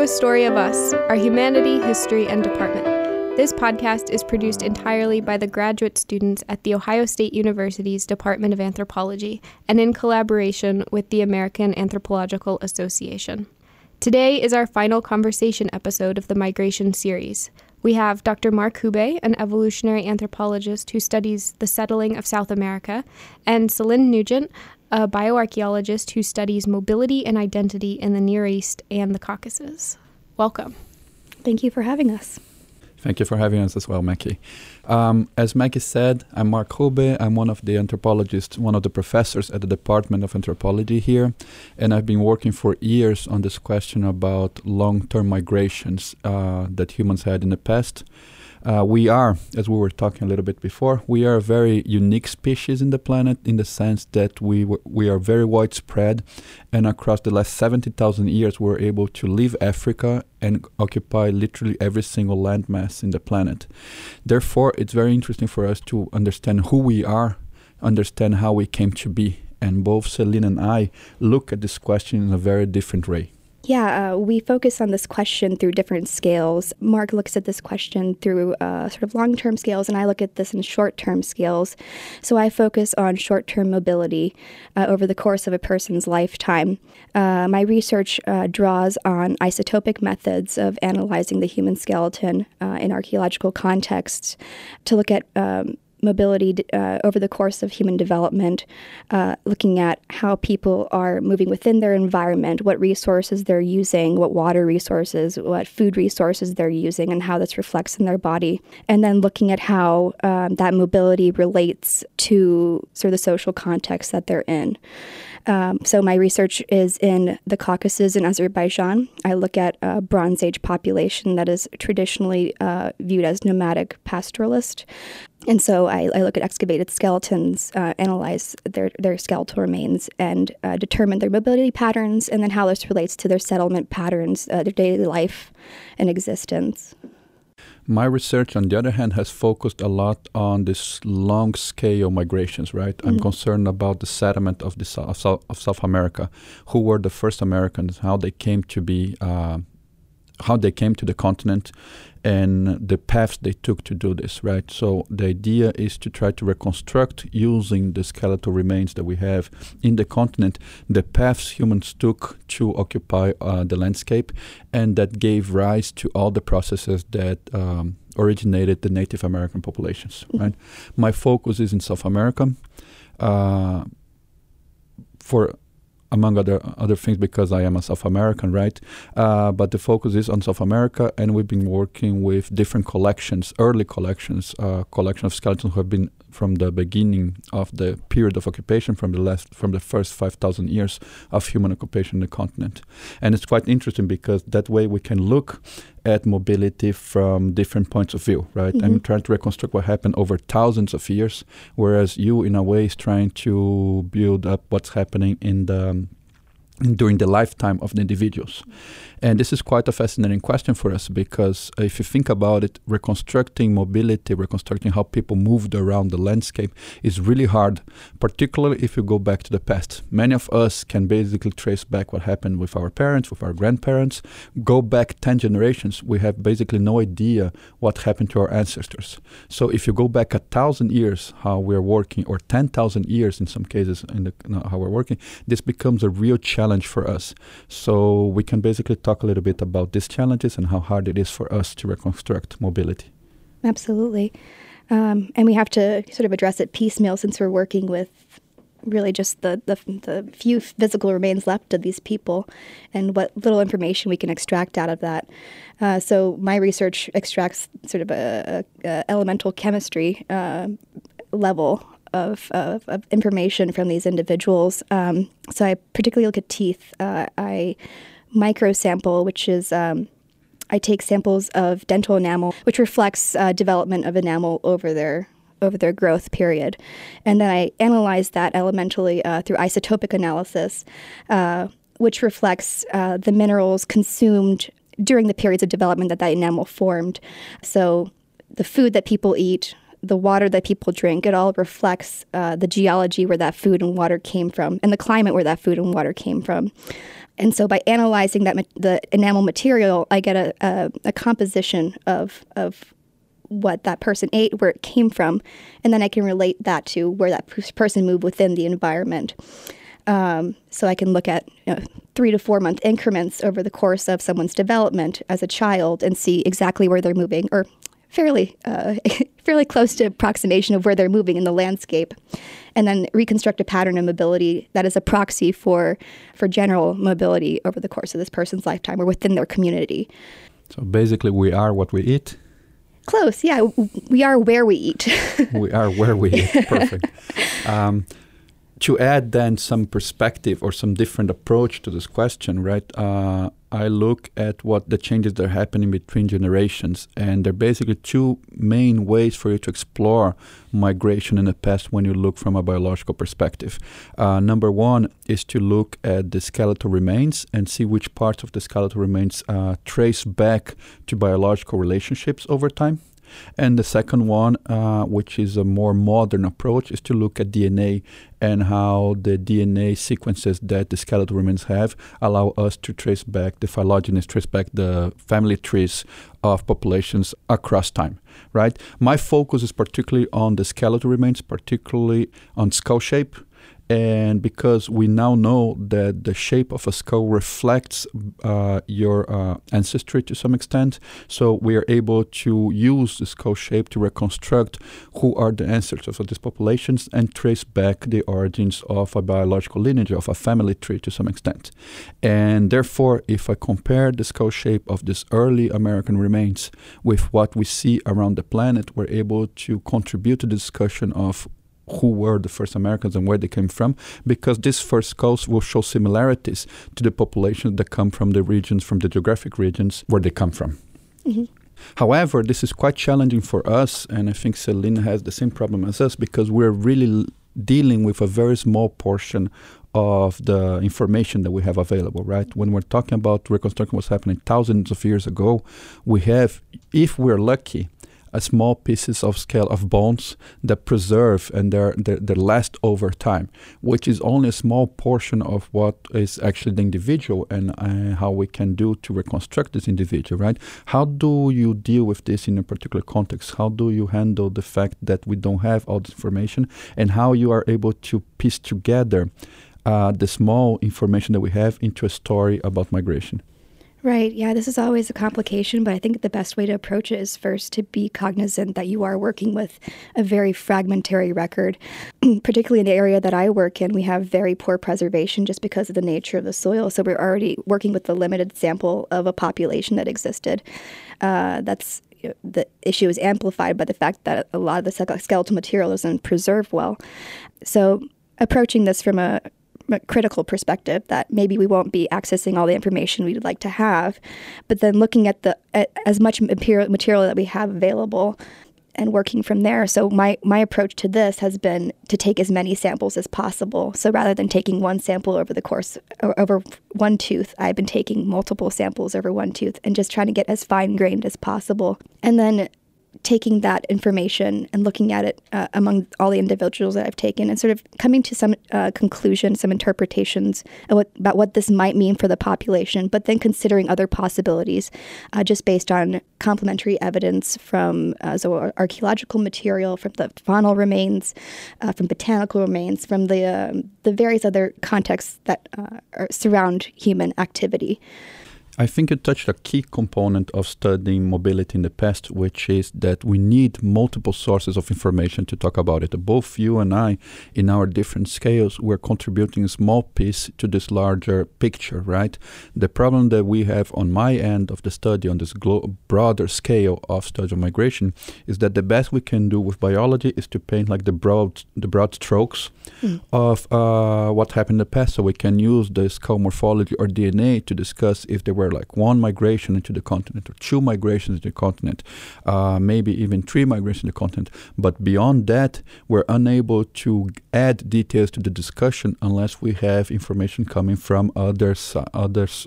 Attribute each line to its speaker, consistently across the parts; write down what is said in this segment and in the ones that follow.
Speaker 1: A Story of Us, our humanity, history, and department. This podcast is produced entirely by the graduate students at The Ohio State University's Department of Anthropology and in collaboration with the American Anthropological Association. Today is our final conversation episode of the Migration series. We have Dr. Mark Hubbe, an evolutionary anthropologist who studies the settling of South America, and Selin Nugent, a bioarchaeologist who studies mobility and identity in the Near East and the Caucasus. Welcome.
Speaker 2: Thank you for having us.
Speaker 3: Thank you for having us as well, Mackie. Um, as Mackie said, I'm Mark Hubbe. I'm one of the anthropologists, one of the professors at the Department of Anthropology here, and I've been working for years on this question about long-term migrations uh, that humans had in the past. Uh, we are, as we were talking a little bit before, we are a very unique species in the planet in the sense that we w- we are very widespread, and across the last seventy thousand years, we're able to leave Africa and occupy literally every single landmass in the planet. Therefore, it's very interesting for us to understand who we are, understand how we came to be, and both Selin and I look at this question in a very different way.
Speaker 2: Yeah, uh, we focus on this question through different scales. Mark looks at this question through uh, sort of long term scales, and I look at this in short term scales. So I focus on short term mobility uh, over the course of a person's lifetime. Uh, my research uh, draws on isotopic methods of analyzing the human skeleton uh, in archaeological contexts to look at um, mobility uh, over the course of human development, uh, looking at how people are moving within their environment, what resources they're using, what water resources, what food resources they're using, and how this reflects in their body. And then looking at how um, that mobility relates to sort of the social context that they're in. Um, so my research is in the Caucasus in Azerbaijan. I look at a Bronze Age population that is traditionally uh, viewed as nomadic pastoralist. And so I, I look at excavated skeletons, uh, analyze their, their skeletal remains, and uh, determine their mobility patterns, and then how this relates to their settlement patterns, uh, their daily life and existence.
Speaker 3: My research, on the other hand, has focused a lot on this long scale migrations, right? Mm-hmm. I'm concerned about the settlement of, the of, South, of South America. Who were the first Americans, how they came to be, uh, how they came to the continent, and the paths they took to do this, right? So the idea is to try to reconstruct using the skeletal remains that we have in the continent, the paths humans took to occupy uh, the landscape, and that gave rise to all the processes that um, originated the Native American populations, mm-hmm. right? My focus is in South America. Uh, for among other other things because I am a South American, right? Uh, but the focus is on South America, and we've been working with different collections, early collections, uh, collection of skeletons who have been from the beginning of the period of occupation, from the last, from the first five thousand years of human occupation in the continent, and it's quite interesting because that way we can look at mobility from different points of view, right? Mm-hmm. And trying to reconstruct what happened over thousands of years, whereas you, in a way, is trying to build up what's happening in the during the lifetime of the individuals. And this is quite a fascinating question for us because uh, if you think about it, reconstructing mobility, reconstructing how people moved around the landscape is really hard, particularly if you go back to the past. Many of us can basically trace back what happened with our parents, with our grandparents. Go back 10 generations, we have basically no idea what happened to our ancestors. So if you go back a thousand years, how we're working, or 10,000 years in some cases, in the, how we're working, this becomes a real challenge for us. So we can basically talk a little bit about these challenges and how hard it is for us to reconstruct mobility.
Speaker 2: Absolutely. Um, and we have to sort of address it piecemeal since we're working with really just the, the, the, few physical remains left of these people and what little information we can extract out of that. Uh, so my research extracts sort of a, a, a elemental chemistry uh, level of, of, of, information from these individuals. Um, so I particularly look at teeth. Uh, I micro sample, which is um, I take samples of dental enamel, which reflects uh, development of enamel over their over their growth period, and then I analyze that elementally uh, through isotopic analysis, uh, which reflects uh, the minerals consumed during the periods of development that that enamel formed. So the food that people eat, the water that people drink, it all reflects uh, the geology where that food and water came from and the climate where that food and water came from. And so by analyzing that the enamel material, I get a, a, a composition of of what that person ate, where it came from, and then I can relate that to where that person moved within the environment. Um, so I can look at you know, three to four month increments over the course of someone's development as a child and see exactly where they're moving, or fairly uh, fairly close to approximation of where they're moving in the landscape, and then reconstruct a pattern of mobility that is a proxy for for general mobility over the course of this person's lifetime or within their community.
Speaker 3: So basically, we are what we eat.
Speaker 2: Close, yeah. We are where we eat.
Speaker 3: we are where we eat. Perfect. Um, to add then some perspective or some different approach to this question, right? Uh, I look at what the changes that are happening between generations, and there are basically two main ways for you to explore migration in the past when you look from a biological perspective. Uh, number one is to look at the skeletal remains and see which parts of the skeletal remains uh, trace back to biological relationships over time. And the second one, uh, which is a more modern approach, is to look at DNA and how the DNA sequences that the skeletal remains have allow us to trace back the phylogeny, trace back the family trees of populations across time, right? My focus is particularly on the skeletal remains, particularly on skull shape and because we now know that the shape of a skull reflects uh, your uh, ancestry to some extent, so we are able to use the skull shape to reconstruct who are the ancestors of these populations and trace back the origins of a biological lineage, of a family tree to some extent. And therefore, if I compare the skull shape of these early American remains with what we see around the planet, we're able to contribute to the discussion of who were the first Americans and where they came from, because these first skulls will show similarities to the populations that come from the regions, from the geographic regions where they come from. Mm-hmm. However, this is quite challenging for us, and I think Celina has the same problem as us because we're really dealing with a very small portion of the information that we have available, right? When we're talking about reconstructing what's happening thousands of years ago, we have, if we're lucky, small pieces of scale of bones that preserve and they're, they're, they last over time, which is only a small portion of what is actually the individual and uh, how we can do to reconstruct this individual, right? How do you deal with this in a particular context? How do you handle the fact that we don't have all this information and how you are able to piece together uh, the small information that we have into a story about migration?
Speaker 2: Right. Yeah, this is always a complication, but I think the best way to approach it is first to be cognizant that you are working with a very fragmentary record. Particularly in the area that I work in, we have very poor preservation just because of the nature of the soil. So we're already working with the limited sample of a population that existed. Uh, that's the issue is amplified by the fact that a lot of the skeletal material isn't preserved well. So approaching this from a critical perspective that maybe we won't be accessing all the information we'd like to have, but then looking at the at as much material that we have available and working from there. So my my approach to this has been to take as many samples as possible. So rather than taking one sample over the course over one tooth, I've been taking multiple samples over one tooth and just trying to get as fine grained as possible. And then taking that information and looking at it uh, among all the individuals that I've taken and sort of coming to some uh, conclusion, some interpretations about what this might mean for the population, but then considering other possibilities uh, just based on complementary evidence from uh, archaeological material, from the faunal remains, uh, from botanical remains, from the, um, the various other contexts that uh, surround human activity.
Speaker 3: I think you touched a key component of studying mobility in the past, which is that we need multiple sources of information to talk about it. Both you and I, in our different scales, we're contributing a small piece to this larger picture, right? The problem that we have on my end of the study, on this broader scale of study of migration, is that the best we can do with biology is to paint like the broad, the broad strokes mm. of uh, what happened in the past, so we can use the skull morphology or DNA to discuss if there were like one migration into the continent or two migrations into the continent, uh, maybe even three migrations into the continent. But beyond that, we're unable to add details to the discussion unless we have information coming from others, others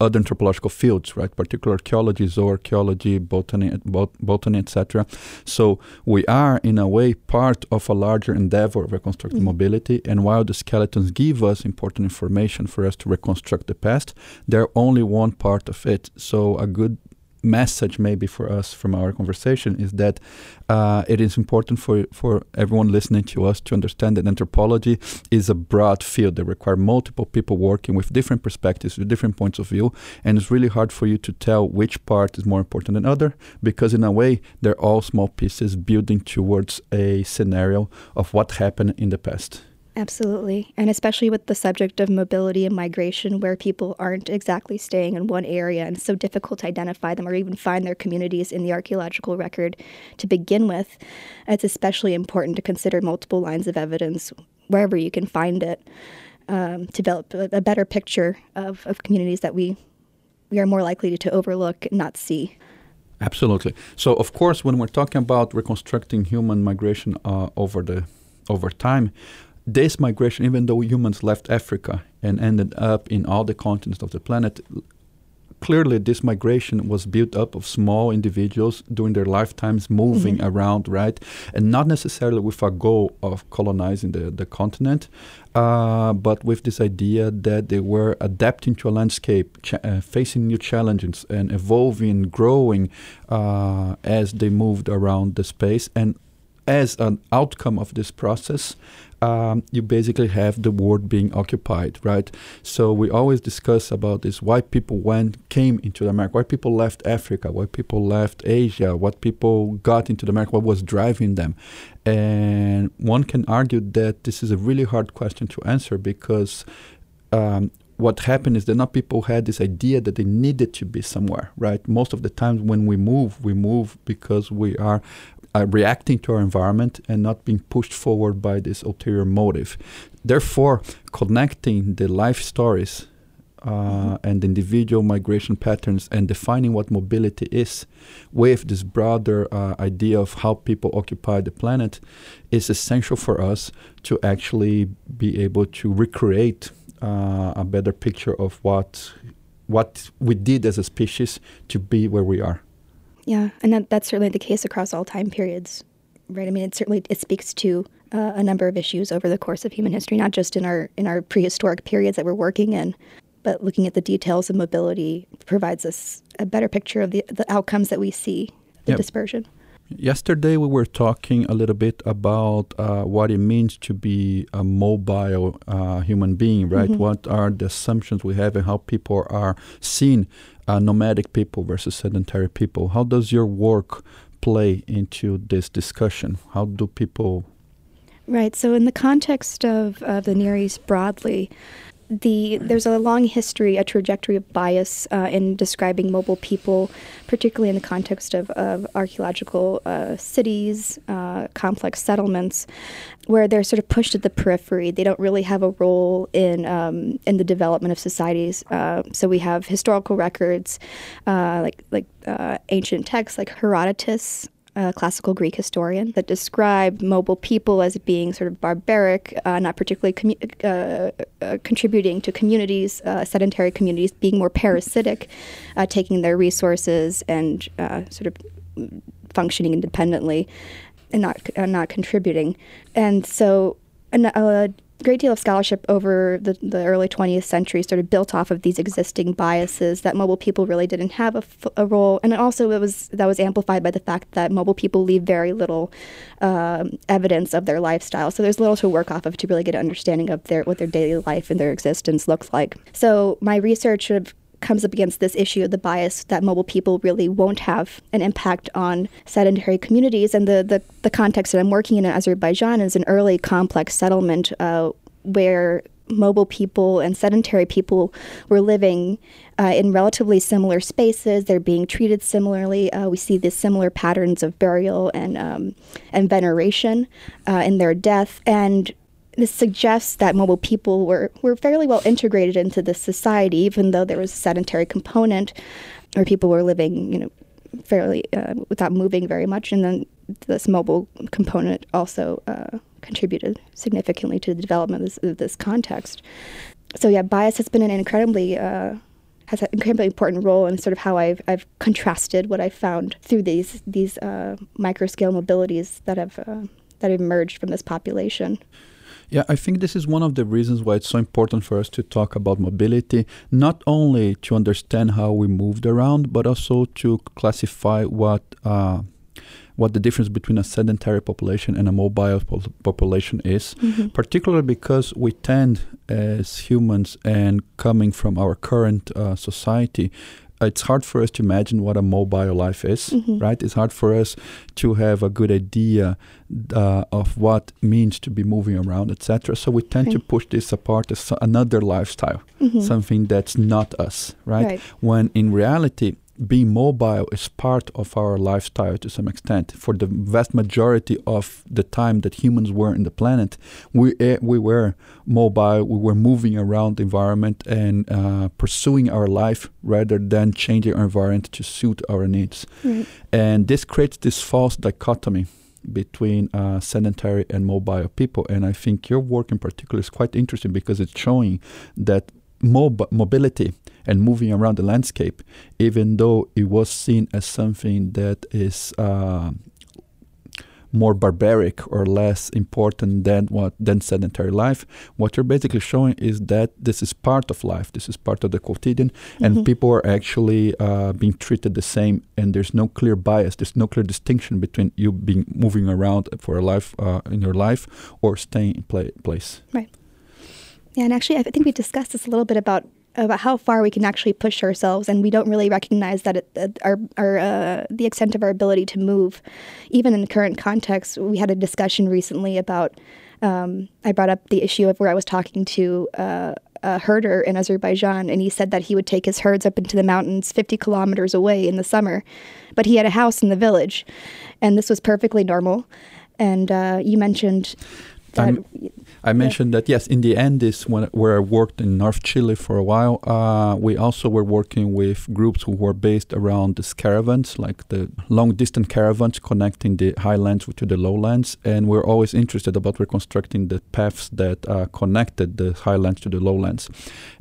Speaker 3: other anthropological fields, right? Particular archaeology, zooarchaeology, botany, bot- botany, etc. So we are, in a way, part of a larger endeavor of reconstructing mm-hmm. mobility. And while the skeletons give us important information for us to reconstruct the past, they're only one part of it. So a good message maybe for us from our conversation is that uh, it is important for for everyone listening to us to understand that anthropology is a broad field that requires multiple people working with different perspectives, with different points of view, and it's really hard for you to tell which part is more important than other because in a way they're all small pieces building towards a scenario of what happened in the past.
Speaker 2: Absolutely. And especially with the subject of mobility and migration, where people aren't exactly staying in one area and so difficult to identify them or even find their communities in the archaeological record to begin with, it's especially important to consider multiple lines of evidence wherever you can find it um, to develop a, a better picture of, of communities that we, we are more likely to, overlook and not see.
Speaker 3: Absolutely. So, of course, when we're talking about reconstructing human migration uh, over the over time, this migration, even though humans left Africa and ended up in all the continents of the planet, clearly this migration was built up of small individuals during their lifetimes moving mm-hmm. around, right? And not necessarily with a goal of colonizing the, the continent, uh, but with this idea that they were adapting to a landscape, ch- uh, facing new challenges, and evolving, growing uh, as they moved around the space. And as an outcome of this process, um, you basically have the world being occupied, right? So we always discuss about this: why people went, came into America, why people left Africa, why people left Asia, what people got into America, what was driving them, and one can argue that this is a really hard question to answer because. Um, what happened is that not people had this idea that they needed to be somewhere, right? Most of the times when we move, we move because we are uh, reacting to our environment and not being pushed forward by this ulterior motive. Therefore, connecting the life stories uh, mm-hmm. and individual migration patterns and defining what mobility is with this broader uh, idea of how people occupy the planet is essential for us to actually be able to recreate uh, a better picture of what what we did as a species to be where we are.
Speaker 2: Yeah, and that, that's certainly the case across all time periods, right? I mean, it certainly it speaks to uh, a number of issues over the course of human history, not just in our in our prehistoric periods that we're working in, but looking at the details of mobility provides us a better picture of the the outcomes that we see, the yep. dispersion.
Speaker 3: Yesterday, we were talking a little bit about uh, what it means to be a mobile uh, human being, right? Mm-hmm. What are the assumptions we have and how people are seen, uh, nomadic people versus sedentary people. How does your work play into this discussion? How do people.
Speaker 2: Right. So, in the context of, of the Near East broadly, the there's a long history, a trajectory of bias uh, in describing mobile people, particularly in the context of, of archaeological uh, cities, uh, complex settlements, where they're sort of pushed at the periphery. They don't really have a role in um, in the development of societies. Uh, so we have historical records, uh, like like uh, ancient texts like Herodotus a classical Greek historian, that described mobile people as being sort of barbaric, uh, not particularly commu- uh, uh, contributing to communities, uh, sedentary communities, being more parasitic, uh, taking their resources and sort of functioning independently and not not contributing. And so, great deal of scholarship over the, the early 20th century sort of built off of these existing biases that mobile people really didn't have a, a role. And also it was that was amplified by the fact that mobile people leave very little um, evidence of their lifestyle. So there's little to work off of to really get an understanding of their what their daily life and their existence looks like. So my research sort of comes up against this issue of the bias that mobile people really won't have an impact on sedentary communities. And the, the, the context that I'm working in in Azerbaijan is an early complex settlement uh, where mobile people and sedentary people were living uh, in relatively similar spaces. They're being treated similarly. Uh, we see these similar patterns of burial and um, and veneration uh, in their death. And this suggests that mobile people were, were fairly well integrated into the society, even though there was a sedentary component where people were living, you know, fairly uh, without moving very much. And then this mobile component also uh, contributed significantly to the development of this, of this, context. So yeah, bias has been an incredibly uh, has an incredibly important role in sort of how I've, I've contrasted what I found through these these uh, micro scale mobilities that have uh, that have emerged from this population.
Speaker 3: Yeah, I think this is one of the reasons why it's so important for us to talk about mobility, not only to understand how we moved around, but also to classify what uh, what the difference between a sedentary population and a mobile po- population is, mm-hmm. particularly because we tend, as humans and coming from our current uh, society, it's hard for us to imagine what a mobile life is, mm-hmm. right? It's hard for us to have a good idea uh, of what means to be moving around, etc. So we tend to push this apart as another lifestyle, mm-hmm. something that's not us, right? right? When in reality, being mobile is part of our lifestyle to some extent. For the vast majority of the time that humans were in the planet, we uh, we were mobile. We were moving around the environment and uh, pursuing our life rather than changing our environment to suit our needs. Right. And this creates this false dichotomy between uh, sedentary and mobile people. And I think your work in particular is quite interesting because it's showing that mob- mobility and moving around the landscape, even though it was seen as something that is uh, more barbaric or less important than what than sedentary life. What you're basically showing is that this is part of life. This is part of the quotidian, mm-hmm. and people are actually uh, being treated the same. And there's no clear bias. There's no clear distinction between you being moving around for a life uh, in your life or staying in play, place.
Speaker 2: Right. Yeah, and actually, I think we discussed this a little bit about about how far we can actually push ourselves, and we don't really recognize that it, our, our uh, the extent of our ability to move, even in the current context. We had a discussion recently about. Um, I brought up the issue of where I was talking to uh, a herder in Azerbaijan, and he said that he would take his herds up into the mountains 50 kilometers away in the summer, but he had a house in the village, and this was perfectly normal. And uh, you mentioned that.
Speaker 3: I mentioned that yes, in the Andes when, where I worked in North Chile for a while. Uh, we also were working with groups who were based around these caravans, like the long distance caravans connecting the highlands to the lowlands, and we're always interested about reconstructing the paths that uh, connected the highlands to the lowlands.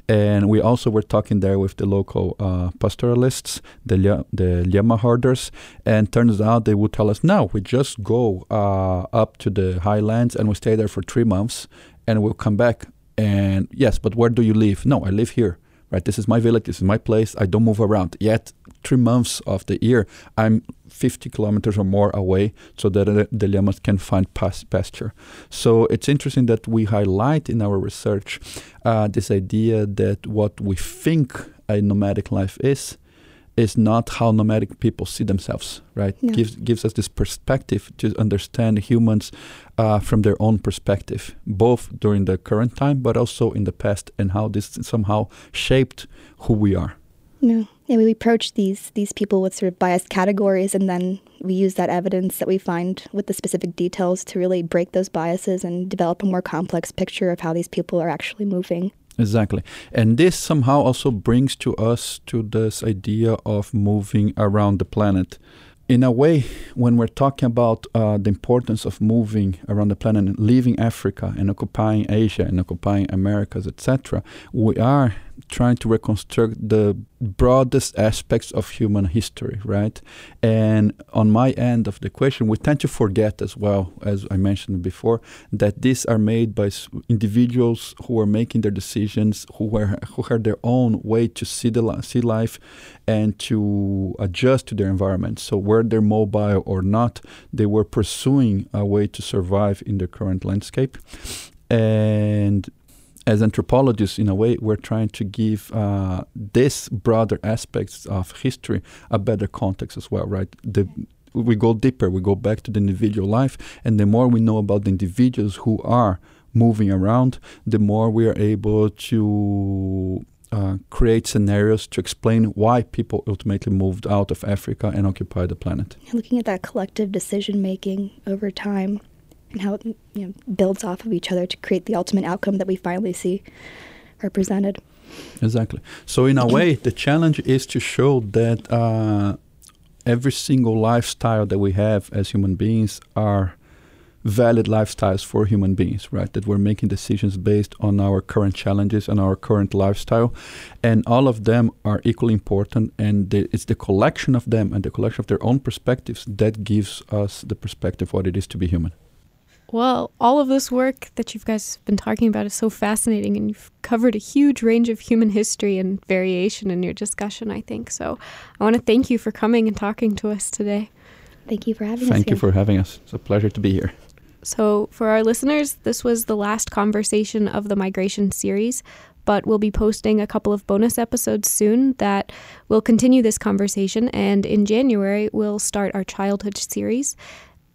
Speaker 3: And we also were talking there with the local uh, pastoralists, the the llama herders, and turns out they would tell us, no, we just go uh, up to the highlands and we stay there for three months, and we'll come back. And yes, but where do you live? No, I live here right? This is my village, this is my place. I don't move around. Yet, three months of the year, I'm 50 kilometers or more away so that the llamas can find pas- pasture. So it's interesting that we highlight in our research uh, this idea that what we think a nomadic life is is not how nomadic people see themselves, right? No. Gives gives us this perspective to understand humans uh, from their own perspective, both during the current time, but also in the past, and how this somehow shaped who we are.
Speaker 2: No, yeah, we approach these these people with sort of biased categories, and then we use that evidence that we find with the specific details to really break those biases and develop a more complex picture of how these people are actually moving.
Speaker 3: Exactly. And this somehow also brings to us to this idea of moving around the planet. In a way, when we're talking about uh, the importance of moving around the planet and leaving Africa and occupying Asia and occupying Americas, etc., we are trying to reconstruct the broadest aspects of human history, right? And on my end of the equation, we tend to forget as well, as I mentioned before, that these are made by individuals who are making their decisions, who were who had their own way to see the see life, and to adjust to their environment. So whether they're mobile or not, they were pursuing a way to survive in the current landscape, and as anthropologists, in a way, we're trying to give uh, this broader aspects of history a better context as well, right? The, we go deeper, we go back to the individual life, and the more we know about the individuals who are moving around, the more we are able to uh, create scenarios to explain why people ultimately moved out of Africa and occupied the planet.
Speaker 2: Looking at that collective decision making over time and how it you know, builds off of each other to create the ultimate outcome that we finally see represented.
Speaker 3: Exactly. So, in a way, the challenge is to show that uh, every single lifestyle that we have as human beings are valid lifestyles for human beings, right? That we're making decisions based on our current challenges and our current lifestyle. And all of them are equally important. And the, it's the collection of them and the collection of their own perspectives that gives us the perspective what it is to be human.
Speaker 1: Well, all of this work that you've guys been talking about is so fascinating, and you've covered a huge range of human history and variation in your discussion, I think. So I want to thank you for coming and talking to us today.
Speaker 2: Thank you for having
Speaker 3: Thank
Speaker 2: us.
Speaker 3: Thank you for having us. It's a pleasure to be here.
Speaker 1: So, for our listeners, this was the last conversation of the migration series, but we'll be posting a couple of bonus episodes soon that will continue this conversation. And in January, we'll start our childhood series.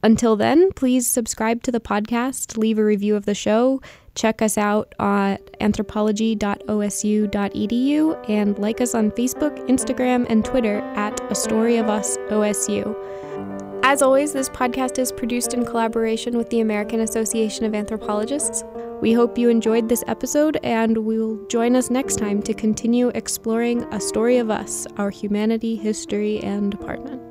Speaker 1: Until then, please subscribe to the podcast, leave a review of the show, check us out at anthropology.osu.edu, and like us on Facebook, Instagram, and Twitter at A Story of Us OSU. As always, this podcast is produced in collaboration with the American Association of Anthropologists. We hope you enjoyed this episode, and will join us next time to continue exploring a story of us, our humanity, history, and department.